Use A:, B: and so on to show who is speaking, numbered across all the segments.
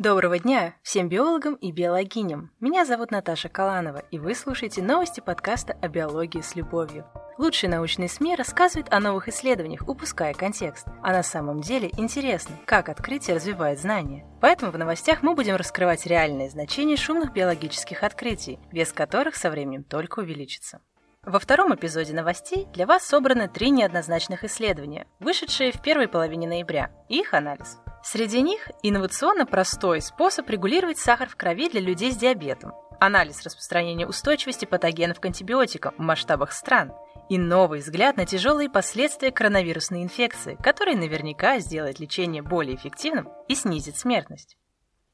A: Доброго дня всем биологам и биологиням. Меня зовут Наташа Каланова, и вы слушаете новости подкаста о биологии с любовью. Лучшие научные СМИ рассказывают о новых исследованиях, упуская контекст. А на самом деле интересно, как открытие развивает знания. Поэтому в новостях мы будем раскрывать реальные значения шумных биологических открытий, вес которых со временем только увеличится. Во втором эпизоде новостей для вас собраны три неоднозначных исследования, вышедшие в первой половине ноября, и их анализ. Среди них инновационно простой способ регулировать сахар в крови для людей с диабетом, анализ распространения устойчивости патогенов к антибиотикам в масштабах стран и новый взгляд на тяжелые последствия коронавирусной инфекции, который наверняка сделает лечение более эффективным и снизит смертность.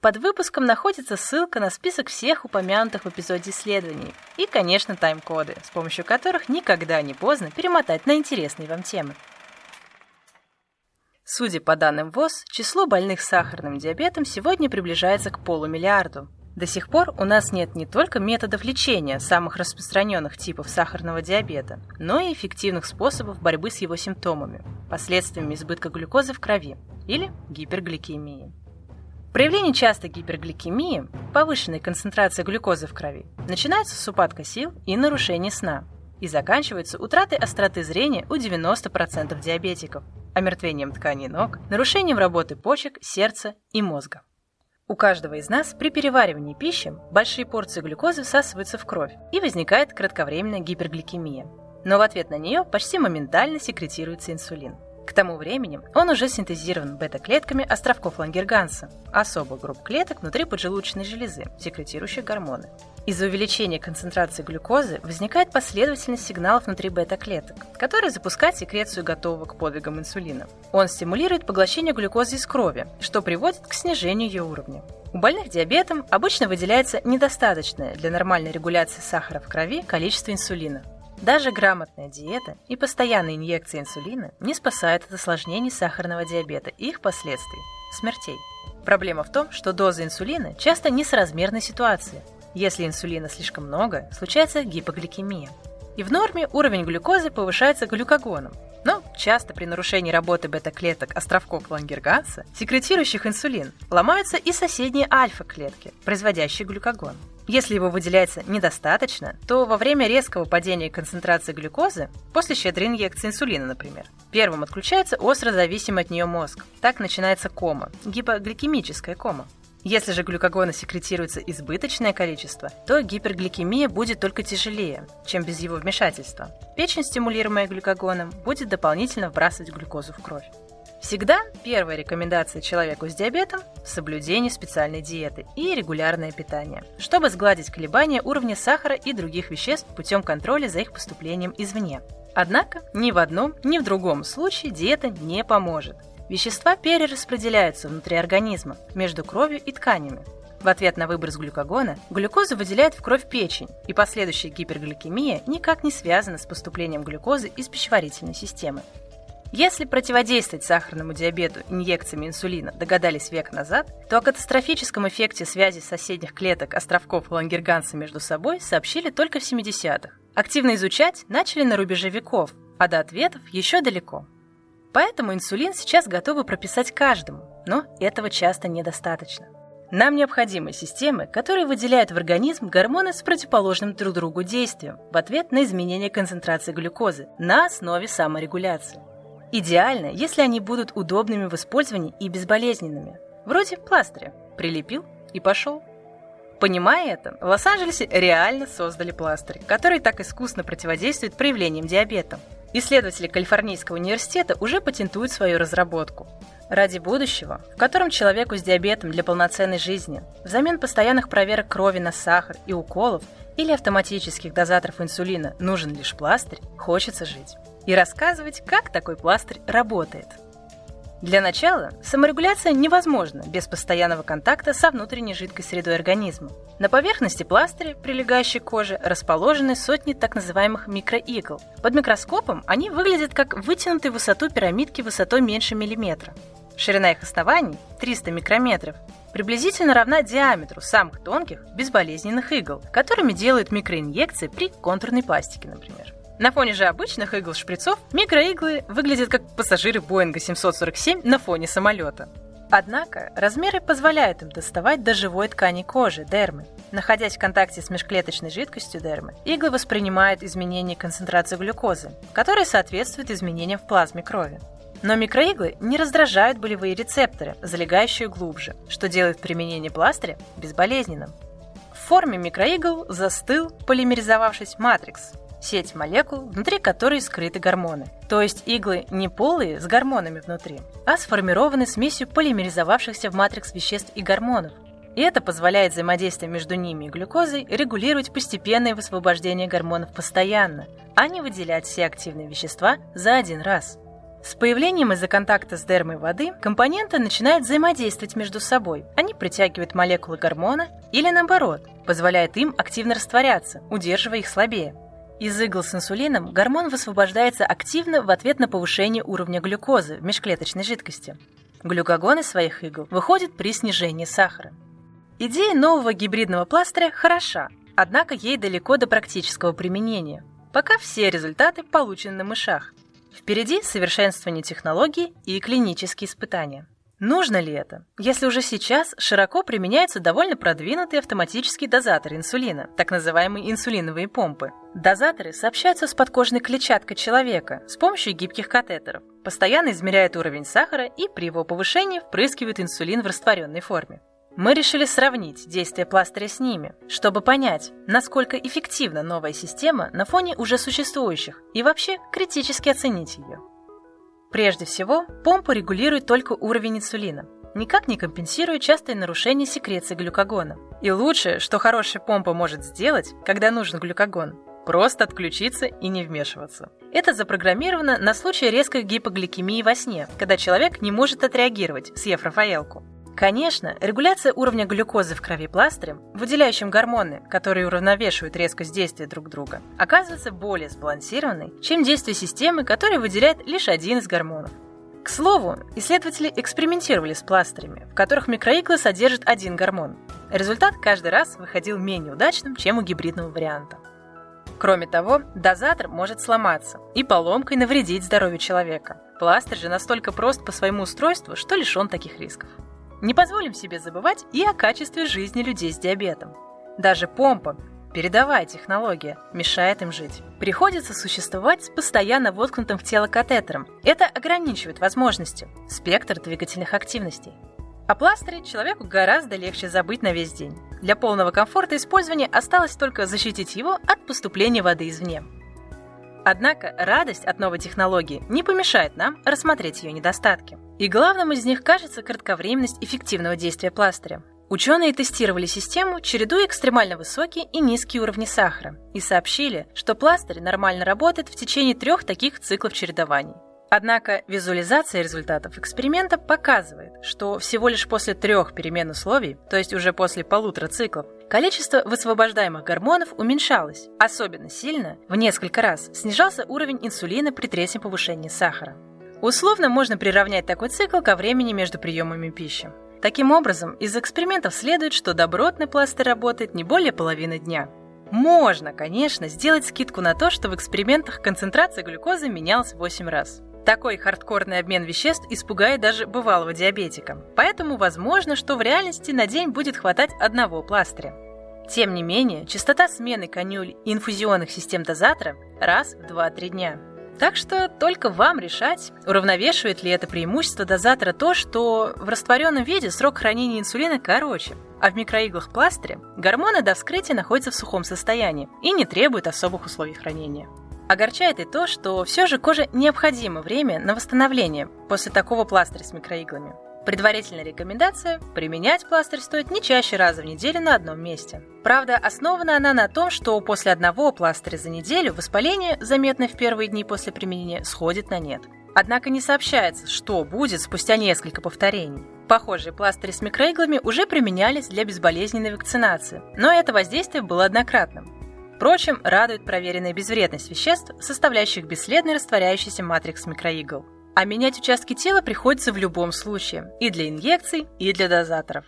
A: Под выпуском находится ссылка на список всех упомянутых в эпизоде исследований и, конечно, тайм-коды, с помощью которых никогда не поздно перемотать на интересные вам темы. Судя по данным ВОЗ, число больных сахарным диабетом сегодня приближается к полумиллиарду. До сих пор у нас нет не только методов лечения самых распространенных типов сахарного диабета, но и эффективных способов борьбы с его симптомами, последствиями избытка глюкозы в крови или гипергликемии. Проявление частой гипергликемии, повышенной концентрации глюкозы в крови, начинается с упадка сил и нарушения сна и заканчивается утратой остроты зрения у 90% диабетиков, омертвением тканей ног, нарушением работы почек, сердца и мозга. У каждого из нас при переваривании пищи большие порции глюкозы всасываются в кровь и возникает кратковременная гипергликемия. Но в ответ на нее почти моментально секретируется инсулин. К тому времени он уже синтезирован бета-клетками островков Лангерганса, особых групп клеток внутри поджелудочной железы, секретирующих гормоны. Из-за увеличения концентрации глюкозы возникает последовательность сигналов внутри бета-клеток, которые запускают секрецию готового к подвигам инсулина. Он стимулирует поглощение глюкозы из крови, что приводит к снижению ее уровня. У больных диабетом обычно выделяется недостаточное для нормальной регуляции сахара в крови количество инсулина. Даже грамотная диета и постоянные инъекции инсулина не спасают от осложнений сахарного диабета и их последствий – смертей. Проблема в том, что доза инсулина часто несоразмерна ситуации – если инсулина слишком много, случается гипогликемия. И в норме уровень глюкозы повышается глюкогоном. Но часто при нарушении работы бета-клеток островков Лангерганса, секретирующих инсулин, ломаются и соседние альфа-клетки, производящие глюкогон. Если его выделяется недостаточно, то во время резкого падения концентрации глюкозы, после щедрой инъекции инсулина, например, первым отключается остро зависимый от нее мозг. Так начинается кома, гипогликемическая кома. Если же глюкогона секретируется избыточное количество, то гипергликемия будет только тяжелее, чем без его вмешательства. Печень, стимулируемая глюкогоном, будет дополнительно вбрасывать глюкозу в кровь. Всегда первая рекомендация человеку с диабетом – соблюдение специальной диеты и регулярное питание, чтобы сгладить колебания уровня сахара и других веществ путем контроля за их поступлением извне. Однако ни в одном, ни в другом случае диета не поможет. Вещества перераспределяются внутри организма, между кровью и тканями. В ответ на выброс глюкогона глюкозу выделяет в кровь печень, и последующая гипергликемия никак не связана с поступлением глюкозы из пищеварительной системы. Если противодействовать сахарному диабету инъекциями инсулина догадались век назад, то о катастрофическом эффекте связи соседних клеток островков Лангерганса между собой сообщили только в 70-х. Активно изучать начали на рубеже веков, а до ответов еще далеко. Поэтому инсулин сейчас готовы прописать каждому, но этого часто недостаточно. Нам необходимы системы, которые выделяют в организм гормоны с противоположным друг другу действием в ответ на изменение концентрации глюкозы на основе саморегуляции. Идеально, если они будут удобными в использовании и безболезненными. Вроде пластыря. Прилепил и пошел. Понимая это, в Лос-Анджелесе реально создали пластырь, который так искусно противодействует проявлениям диабета. Исследователи Калифорнийского университета уже патентуют свою разработку. Ради будущего, в котором человеку с диабетом для полноценной жизни, взамен постоянных проверок крови на сахар и уколов или автоматических дозаторов инсулина нужен лишь пластырь, хочется жить. И рассказывать, как такой пластырь работает – для начала, саморегуляция невозможна без постоянного контакта со внутренней жидкой средой организма. На поверхности пластыря, прилегающей к коже, расположены сотни так называемых микроигл. Под микроскопом они выглядят как вытянутые в высоту пирамидки высотой меньше миллиметра. Ширина их оснований – 300 микрометров, приблизительно равна диаметру самых тонких, безболезненных игл, которыми делают микроинъекции при контурной пластике, например. На фоне же обычных игл-шприцов микроиглы выглядят как пассажиры Боинга 747 на фоне самолета. Однако размеры позволяют им доставать до живой ткани кожи, дермы. Находясь в контакте с межклеточной жидкостью дермы, иглы воспринимают изменение концентрации глюкозы, которые соответствуют изменениям в плазме крови. Но микроиглы не раздражают болевые рецепторы, залегающие глубже, что делает применение пластыря безболезненным. В форме микроигл застыл полимеризовавшись матрикс, сеть молекул, внутри которой скрыты гормоны. То есть иглы не полые с гормонами внутри, а сформированы смесью полимеризовавшихся в матрикс веществ и гормонов. И это позволяет взаимодействие между ними и глюкозой регулировать постепенное высвобождение гормонов постоянно, а не выделять все активные вещества за один раз. С появлением из-за контакта с дермой воды компоненты начинают взаимодействовать между собой. Они притягивают молекулы гормона или наоборот, позволяют им активно растворяться, удерживая их слабее. Из игл с инсулином гормон высвобождается активно в ответ на повышение уровня глюкозы в межклеточной жидкости. Глюкогон из своих игл выходит при снижении сахара. Идея нового гибридного пластыря хороша, однако ей далеко до практического применения. Пока все результаты получены на мышах. Впереди совершенствование технологий и клинические испытания. Нужно ли это, если уже сейчас широко применяются довольно продвинутые автоматические дозаторы инсулина, так называемые инсулиновые помпы? Дозаторы сообщаются с подкожной клетчаткой человека с помощью гибких катетеров, постоянно измеряют уровень сахара и при его повышении впрыскивают инсулин в растворенной форме. Мы решили сравнить действие пластыря с ними, чтобы понять, насколько эффективна новая система на фоне уже существующих и вообще критически оценить ее. Прежде всего, помпа регулирует только уровень инсулина, никак не компенсируя частые нарушения секреции глюкогона. И лучшее, что хорошая помпа может сделать, когда нужен глюкогон, просто отключиться и не вмешиваться. Это запрограммировано на случай резкой гипогликемии во сне, когда человек не может отреагировать, съев Рафаэлку. Конечно, регуляция уровня глюкозы в крови пластырем, выделяющим гормоны, которые уравновешивают резкость действия друг друга, оказывается более сбалансированной, чем действие системы, которая выделяет лишь один из гормонов. К слову, исследователи экспериментировали с пластырями, в которых микроиглы содержат один гормон. Результат каждый раз выходил менее удачным, чем у гибридного варианта. Кроме того, дозатор может сломаться и поломкой навредить здоровью человека. Пластырь же настолько прост по своему устройству, что лишен таких рисков. Не позволим себе забывать и о качестве жизни людей с диабетом. Даже помпа, передовая технология, мешает им жить. Приходится существовать с постоянно воткнутым в тело катетером. Это ограничивает возможности, спектр двигательных активностей. А пластыри человеку гораздо легче забыть на весь день. Для полного комфорта использования осталось только защитить его от поступления воды извне. Однако радость от новой технологии не помешает нам рассмотреть ее недостатки. И главным из них кажется кратковременность эффективного действия пластыря. Ученые тестировали систему, чередуя экстремально высокие и низкие уровни сахара, и сообщили, что пластырь нормально работает в течение трех таких циклов чередований. Однако визуализация результатов эксперимента показывает, что всего лишь после трех перемен условий, то есть уже после полутора циклов, количество высвобождаемых гормонов уменьшалось. Особенно сильно, в несколько раз, снижался уровень инсулина при третьем повышении сахара. Условно можно приравнять такой цикл ко времени между приемами пищи. Таким образом, из экспериментов следует, что добротный пластырь работает не более половины дня. Можно, конечно, сделать скидку на то, что в экспериментах концентрация глюкозы менялась 8 раз. Такой хардкорный обмен веществ испугает даже бывалого диабетика. Поэтому возможно, что в реальности на день будет хватать одного пластыря. Тем не менее, частота смены конюль и инфузионных систем дозатора раз в 2-3 дня. Так что только вам решать, уравновешивает ли это преимущество дозатора то, что в растворенном виде срок хранения инсулина короче, а в микроиглах пластыря гормоны до вскрытия находятся в сухом состоянии и не требуют особых условий хранения. Огорчает и то, что все же коже необходимо время на восстановление после такого пластыря с микроиглами. Предварительная рекомендация – применять пластырь стоит не чаще раза в неделю на одном месте. Правда, основана она на том, что после одного пластыря за неделю воспаление, заметное в первые дни после применения, сходит на нет. Однако не сообщается, что будет спустя несколько повторений. Похожие пластыри с микроиглами уже применялись для безболезненной вакцинации, но это воздействие было однократным. Впрочем, радует проверенная безвредность веществ, составляющих бесследно растворяющийся матрикс микроигл. А менять участки тела приходится в любом случае, и для инъекций, и для дозаторов.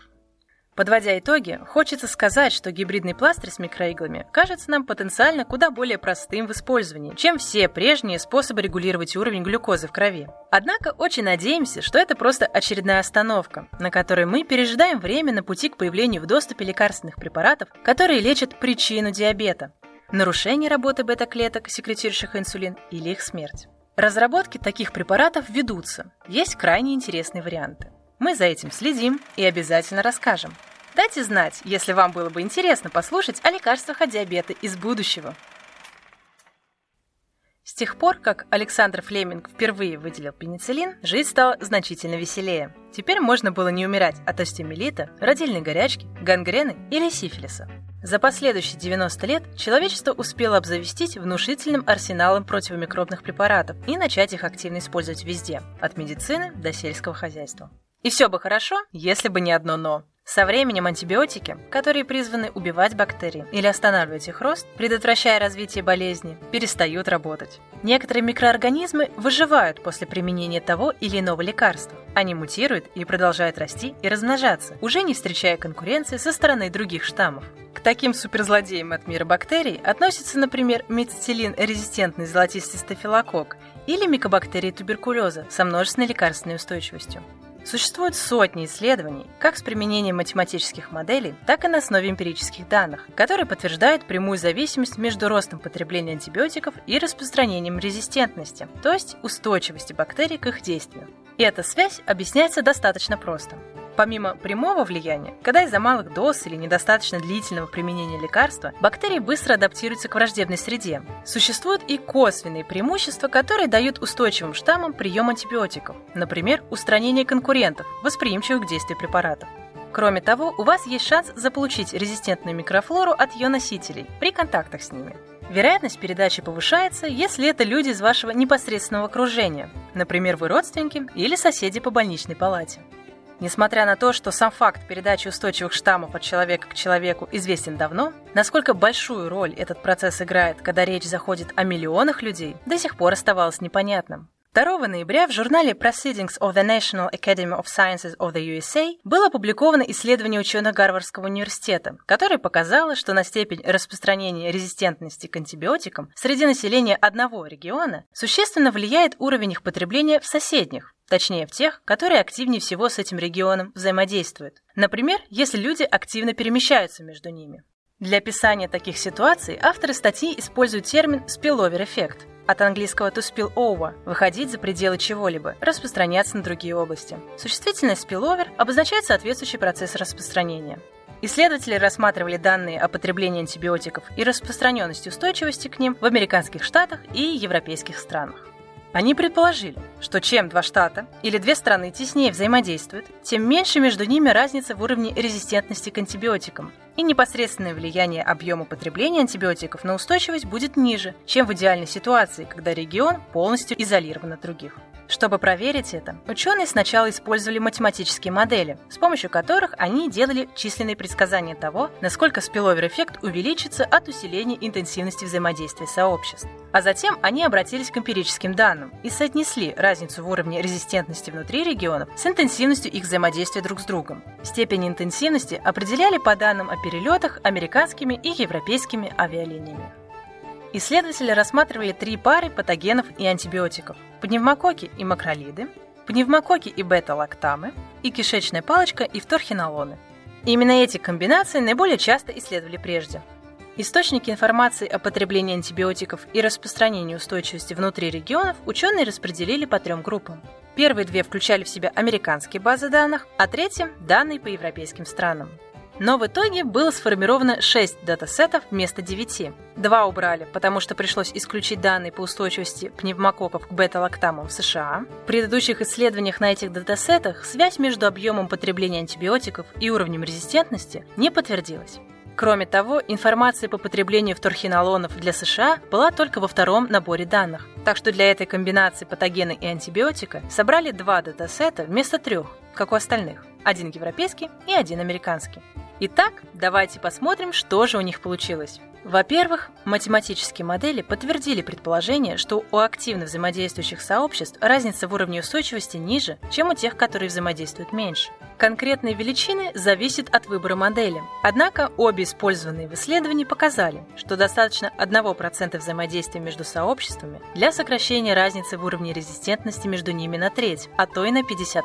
A: Подводя итоги, хочется сказать, что гибридный пластырь с микроиглами кажется нам потенциально куда более простым в использовании, чем все прежние способы регулировать уровень глюкозы в крови. Однако очень надеемся, что это просто очередная остановка, на которой мы пережидаем время на пути к появлению в доступе лекарственных препаратов, которые лечат причину диабета – нарушение работы бета-клеток, секретирующих инсулин, или их смерть. Разработки таких препаратов ведутся. Есть крайне интересные варианты. Мы за этим следим и обязательно расскажем. Дайте знать, если вам было бы интересно послушать о лекарствах от диабета из будущего. С тех пор, как Александр Флеминг впервые выделил пенициллин, жизнь стала значительно веселее. Теперь можно было не умирать от остеомелита, родильной горячки, гангрены или сифилиса. За последующие 90 лет человечество успело обзавестись внушительным арсеналом противомикробных препаратов и начать их активно использовать везде, от медицины до сельского хозяйства. И все бы хорошо, если бы не одно «но». Со временем антибиотики, которые призваны убивать бактерии или останавливать их рост, предотвращая развитие болезни, перестают работать. Некоторые микроорганизмы выживают после применения того или иного лекарства. Они мутируют и продолжают расти и размножаться, уже не встречая конкуренции со стороны других штаммов. К таким суперзлодеям от мира бактерий относятся, например, мецетилин-резистентный золотистый стафилококк или микобактерии туберкулеза со множественной лекарственной устойчивостью. Существуют сотни исследований, как с применением математических моделей, так и на основе эмпирических данных, которые подтверждают прямую зависимость между ростом потребления антибиотиков и распространением резистентности, то есть устойчивости бактерий к их действию. И эта связь объясняется достаточно просто. Помимо прямого влияния, когда из-за малых доз или недостаточно длительного применения лекарства бактерии быстро адаптируются к враждебной среде, существуют и косвенные преимущества, которые дают устойчивым штаммам прием антибиотиков, например, устранение конкурентов, восприимчивых к действию препаратов. Кроме того, у вас есть шанс заполучить резистентную микрофлору от ее носителей при контактах с ними. Вероятность передачи повышается, если это люди из вашего непосредственного окружения, например, вы родственники или соседи по больничной палате. Несмотря на то, что сам факт передачи устойчивых штаммов от человека к человеку известен давно, насколько большую роль этот процесс играет, когда речь заходит о миллионах людей, до сих пор оставалось непонятным. 2 ноября в журнале Proceedings of the National Academy of Sciences of the USA было опубликовано исследование ученых Гарвардского университета, которое показало, что на степень распространения резистентности к антибиотикам среди населения одного региона существенно влияет уровень их потребления в соседних, Точнее, в тех, которые активнее всего с этим регионом взаимодействуют. Например, если люди активно перемещаются между ними. Для описания таких ситуаций авторы статьи используют термин «spillover эффект», от английского to spill over – выходить за пределы чего-либо, распространяться на другие области. Существительность spillover обозначает соответствующий процесс распространения. Исследователи рассматривали данные о потреблении антибиотиков и распространенности устойчивости к ним в американских штатах и европейских странах. Они предположили, что чем два штата или две страны теснее взаимодействуют, тем меньше между ними разница в уровне резистентности к антибиотикам, и непосредственное влияние объема потребления антибиотиков на устойчивость будет ниже, чем в идеальной ситуации, когда регион полностью изолирован от других. Чтобы проверить это, ученые сначала использовали математические модели, с помощью которых они делали численные предсказания того, насколько спиловер-эффект увеличится от усиления интенсивности взаимодействия сообществ. А затем они обратились к эмпирическим данным и соотнесли разницу в уровне резистентности внутри регионов с интенсивностью их взаимодействия друг с другом. Степень интенсивности определяли по данным о перелетах американскими и европейскими авиалиниями. Исследователи рассматривали три пары патогенов и антибиотиков – пневмококи и макролиды, пневмококи и бета-лактамы и кишечная палочка и вторхинолоны. именно эти комбинации наиболее часто исследовали прежде. Источники информации о потреблении антибиотиков и распространении устойчивости внутри регионов ученые распределили по трем группам. Первые две включали в себя американские базы данных, а третья – данные по европейским странам. Но в итоге было сформировано 6 датасетов вместо 9. Два убрали, потому что пришлось исключить данные по устойчивости пневмококков к бета-лактамам в США. В предыдущих исследованиях на этих датасетах связь между объемом потребления антибиотиков и уровнем резистентности не подтвердилась. Кроме того, информация по потреблению вторхинолонов для США была только во втором наборе данных. Так что для этой комбинации патогена и антибиотика собрали два датасета вместо трех, как у остальных. Один европейский и один американский. Итак, давайте посмотрим, что же у них получилось. Во-первых, математические модели подтвердили предположение, что у активно взаимодействующих сообществ разница в уровне устойчивости ниже, чем у тех, которые взаимодействуют меньше. конкретной величины зависит от выбора модели. Однако обе использованные в исследовании показали, что достаточно 1% взаимодействия между сообществами для сокращения разницы в уровне резистентности между ними на треть, а то и на 50%.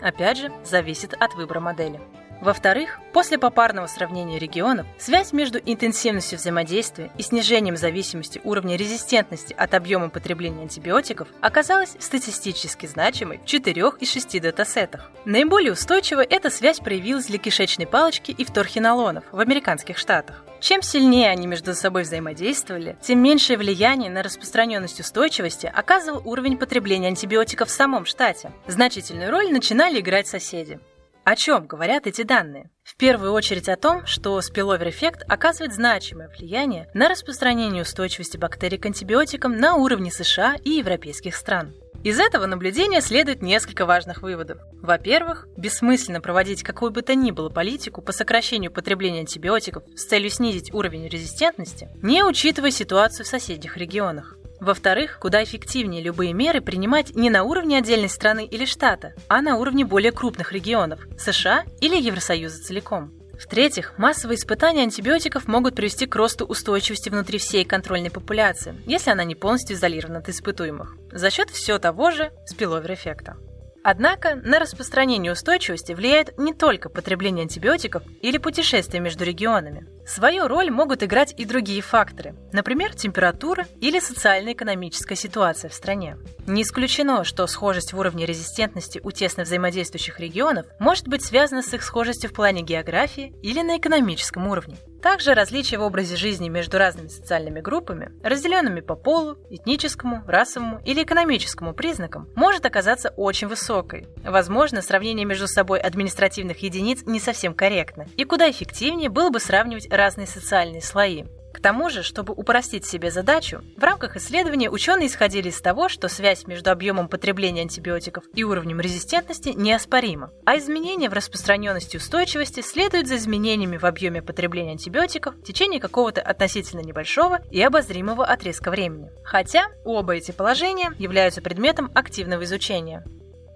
A: Опять же, зависит от выбора модели. Во-вторых, после попарного сравнения регионов, связь между интенсивностью взаимодействия и снижением зависимости уровня резистентности от объема потребления антибиотиков оказалась статистически значимой в 4 из 6 датасетах. Наиболее устойчиво эта связь проявилась для кишечной палочки и вторхинолонов в американских штатах. Чем сильнее они между собой взаимодействовали, тем меньшее влияние на распространенность устойчивости оказывал уровень потребления антибиотиков в самом штате. Значительную роль начинали играть соседи. О чем говорят эти данные? В первую очередь о том, что спиловер-эффект оказывает значимое влияние на распространение устойчивости бактерий к антибиотикам на уровне США и европейских стран. Из этого наблюдения следует несколько важных выводов. Во-первых, бессмысленно проводить какую бы то ни было политику по сокращению потребления антибиотиков с целью снизить уровень резистентности, не учитывая ситуацию в соседних регионах. Во-вторых, куда эффективнее любые меры принимать не на уровне отдельной страны или штата, а на уровне более крупных регионов – США или Евросоюза целиком. В-третьих, массовые испытания антибиотиков могут привести к росту устойчивости внутри всей контрольной популяции, если она не полностью изолирована от испытуемых, за счет все того же спиловер-эффекта. Однако на распространение устойчивости влияет не только потребление антибиотиков или путешествия между регионами. Свою роль могут играть и другие факторы, например, температура или социально-экономическая ситуация в стране. Не исключено, что схожесть в уровне резистентности у тесно взаимодействующих регионов может быть связана с их схожестью в плане географии или на экономическом уровне. Также различия в образе жизни между разными социальными группами, разделенными по полу, этническому, расовому или экономическому признакам, может оказаться очень высокой. Возможно, сравнение между собой административных единиц не совсем корректно, и куда эффективнее было бы сравнивать разные социальные слои. К тому же, чтобы упростить себе задачу, в рамках исследования ученые исходили из того, что связь между объемом потребления антибиотиков и уровнем резистентности неоспорима, а изменения в распространенности устойчивости следуют за изменениями в объеме потребления антибиотиков в течение какого-то относительно небольшого и обозримого отрезка времени. Хотя оба эти положения являются предметом активного изучения.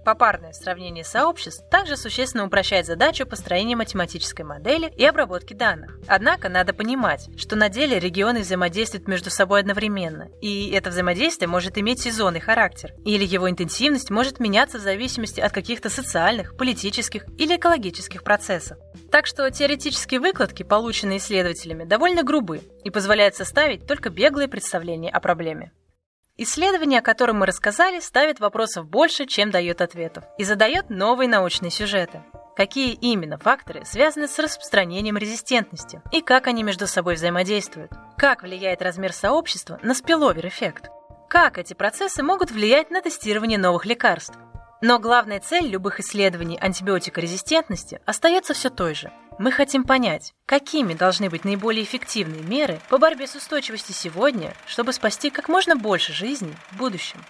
A: Попарное сравнение сообществ также существенно упрощает задачу построения математической модели и обработки данных. Однако надо понимать, что на деле регионы взаимодействуют между собой одновременно, и это взаимодействие может иметь сезонный характер, или его интенсивность может меняться в зависимости от каких-то социальных, политических или экологических процессов. Так что теоретические выкладки, полученные исследователями, довольно грубы и позволяют составить только беглые представления о проблеме. Исследование, о котором мы рассказали, ставит вопросов больше, чем дает ответов, и задает новые научные сюжеты. Какие именно факторы связаны с распространением резистентности и как они между собой взаимодействуют? Как влияет размер сообщества на спиловер-эффект? Как эти процессы могут влиять на тестирование новых лекарств? Но главная цель любых исследований антибиотикорезистентности остается все той же. Мы хотим понять, какими должны быть наиболее эффективные меры по борьбе с устойчивостью сегодня, чтобы спасти как можно больше жизней в будущем.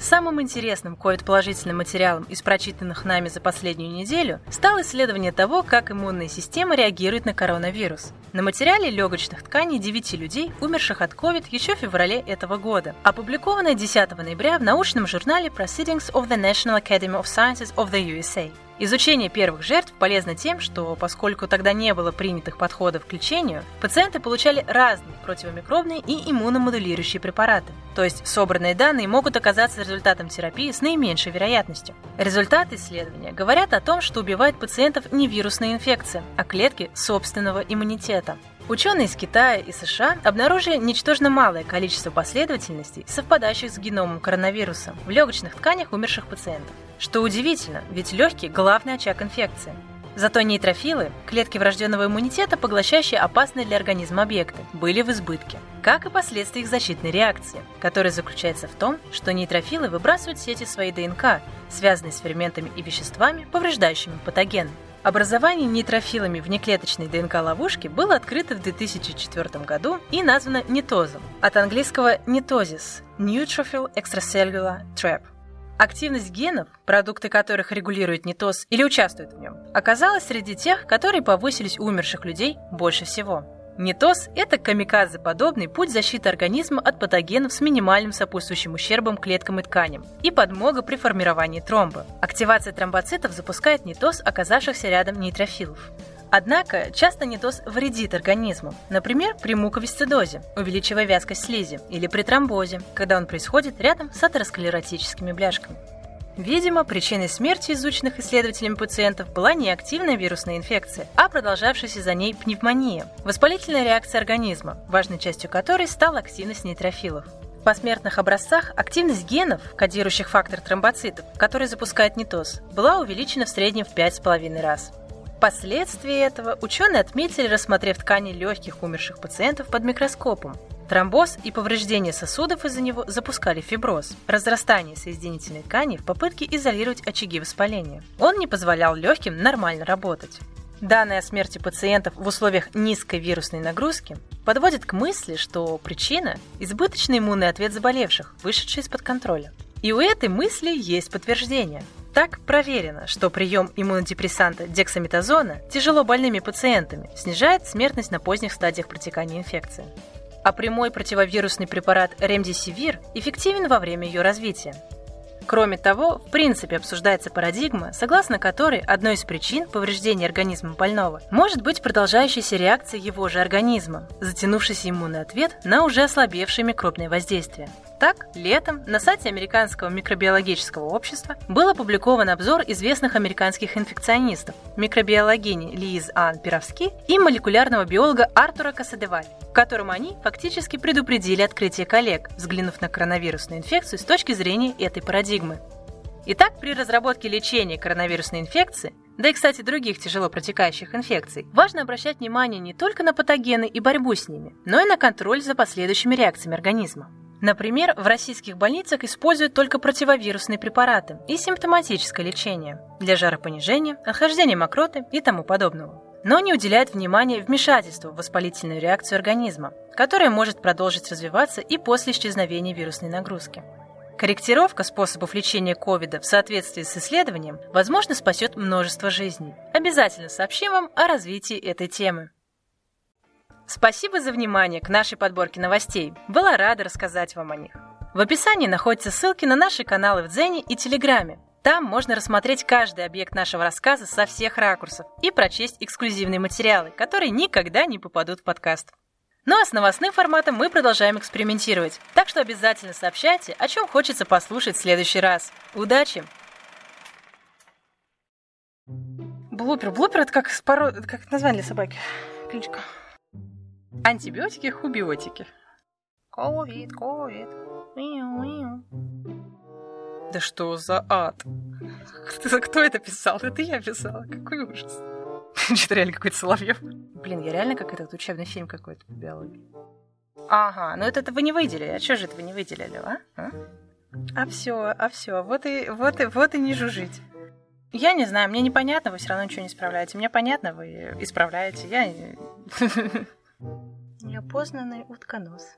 A: Самым интересным COVID-положительным материалом из прочитанных нами за последнюю неделю стало исследование того, как иммунная система реагирует на коронавирус. На материале легочных тканей 9 людей, умерших от COVID еще в феврале этого года, опубликованное 10 ноября в научном журнале Proceedings of the National Academy of Sciences of the USA. Изучение первых жертв полезно тем, что поскольку тогда не было принятых подходов к лечению, пациенты получали разные противомикробные и иммуномодулирующие препараты. То есть собранные данные могут оказаться результатом терапии с наименьшей вероятностью. Результаты исследования говорят о том, что убивает пациентов не вирусная инфекция, а клетки собственного иммунитета. Ученые из Китая и США обнаружили ничтожно малое количество последовательностей, совпадающих с геномом коронавируса в легочных тканях умерших пациентов. Что удивительно, ведь легкий – главный очаг инфекции. Зато нейтрофилы, клетки врожденного иммунитета, поглощающие опасные для организма объекты, были в избытке, как и последствия их защитной реакции, которая заключается в том, что нейтрофилы выбрасывают сети свои ДНК, связанные с ферментами и веществами, повреждающими патоген. Образование нейтрофилами внеклеточной ДНК-ловушки было открыто в 2004 году и названо нитозом, от английского нитозис – Neutrophil Extracellular Trap – Активность генов, продукты которых регулируют нитоз или участвуют в нем, оказалась среди тех, которые повысились у умерших людей больше всего. Нитоз – это камикадзе-подобный путь защиты организма от патогенов с минимальным сопутствующим ущербом клеткам и тканям и подмога при формировании тромба. Активация тромбоцитов запускает нитоз, оказавшихся рядом нейтрофилов. Однако часто нитоз вредит организму, например, при муковисцидозе, увеличивая вязкость слизи, или при тромбозе, когда он происходит рядом с атеросклеротическими бляшками. Видимо, причиной смерти изученных исследователями пациентов была не активная вирусная инфекция, а продолжавшаяся за ней пневмония – воспалительная реакция организма, важной частью которой стала активность нейтрофилов. В посмертных образцах активность генов, кодирующих фактор тромбоцитов, который запускает нитоз, была увеличена в среднем в 5,5 раз. Впоследствии этого ученые отметили, рассмотрев ткани легких умерших пациентов под микроскопом, Тромбоз и повреждение сосудов из-за него запускали фиброз – разрастание соединительной ткани в попытке изолировать очаги воспаления. Он не позволял легким нормально работать. Данные о смерти пациентов в условиях низкой вирусной нагрузки подводят к мысли, что причина – избыточный иммунный ответ заболевших, вышедший из-под контроля. И у этой мысли есть подтверждение. Так проверено, что прием иммунодепрессанта дексаметазона тяжело больными пациентами снижает смертность на поздних стадиях протекания инфекции а прямой противовирусный препарат ремдисивир эффективен во время ее развития. Кроме того, в принципе обсуждается парадигма, согласно которой одной из причин повреждения организма больного может быть продолжающаяся реакция его же организма, затянувшийся иммунный ответ на уже ослабевшие микробные воздействия. Так, летом на сайте Американского микробиологического общества был опубликован обзор известных американских инфекционистов, микробиологини Лиз Ан Пировски и молекулярного биолога Артура Касадеваль, в котором они фактически предупредили открытие коллег, взглянув на коронавирусную инфекцию с точки зрения этой парадигмы. Итак, при разработке лечения коронавирусной инфекции да и, кстати, других тяжело протекающих инфекций, важно обращать внимание не только на патогены и борьбу с ними, но и на контроль за последующими реакциями организма. Например, в российских больницах используют только противовирусные препараты и симптоматическое лечение для жаропонижения, охлаждения мокроты и тому подобного. Но не уделяют внимания вмешательству в воспалительную реакцию организма, которая может продолжить развиваться и после исчезновения вирусной нагрузки. Корректировка способов лечения ковида в соответствии с исследованием, возможно, спасет множество жизней. Обязательно сообщим вам о развитии этой темы. Спасибо за внимание к нашей подборке новостей. Была рада рассказать вам о них. В описании находятся ссылки на наши каналы в Дзене и Телеграме. Там можно рассмотреть каждый объект нашего рассказа со всех ракурсов и прочесть эксклюзивные материалы, которые никогда не попадут в подкаст. Ну а с новостным форматом мы продолжаем экспериментировать, так что обязательно сообщайте, о чем хочется послушать в следующий раз. Удачи! Блупер. Блупер это как, споро... как название собаки. Кличка. Антибиотики, хубиотики. Ковид, ковид. Да что за ад? Кто это писал? Это я писала. Какой ужас. Что-то реально какой-то Соловьев. Блин, я реально как этот учебный фильм какой-то по биологии. Ага, ну это, вы не выделили. А что же это вы не выделили, а? А, а все, а все. Вот и, вот и, вот и не жужжить. Я не знаю, мне непонятно, вы все равно ничего не исправляете. Мне понятно, вы исправляете. Я... Неопознанный утконос.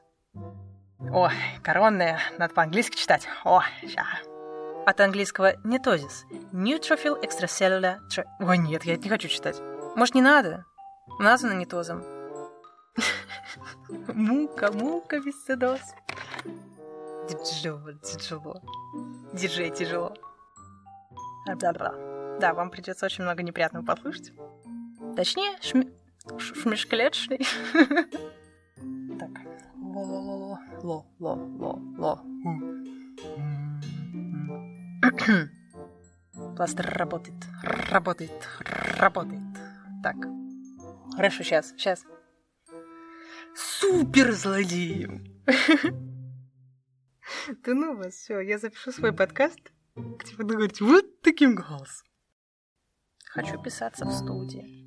A: О, коронная, надо по-английски читать. О, ща. От английского нетозис. Neutrophil extracellular... Tra... Ой, нет, я это не хочу читать. Может, не надо? Названо нетозом. Мука, мука, висцидоз. Тяжело, тяжело. Диджей тяжело. Да, вам придется очень много неприятного послушать. Точнее, шми... шмешклетшный. Так. Ло-ло-ло-ло-ло-ло. Пластер работает, работает, работает. Так. Хорошо, сейчас, сейчас. Супер злодеем! Да ну вас, все, я запишу свой подкаст, где буду говорить вот таким голосом. Хочу писаться в студии.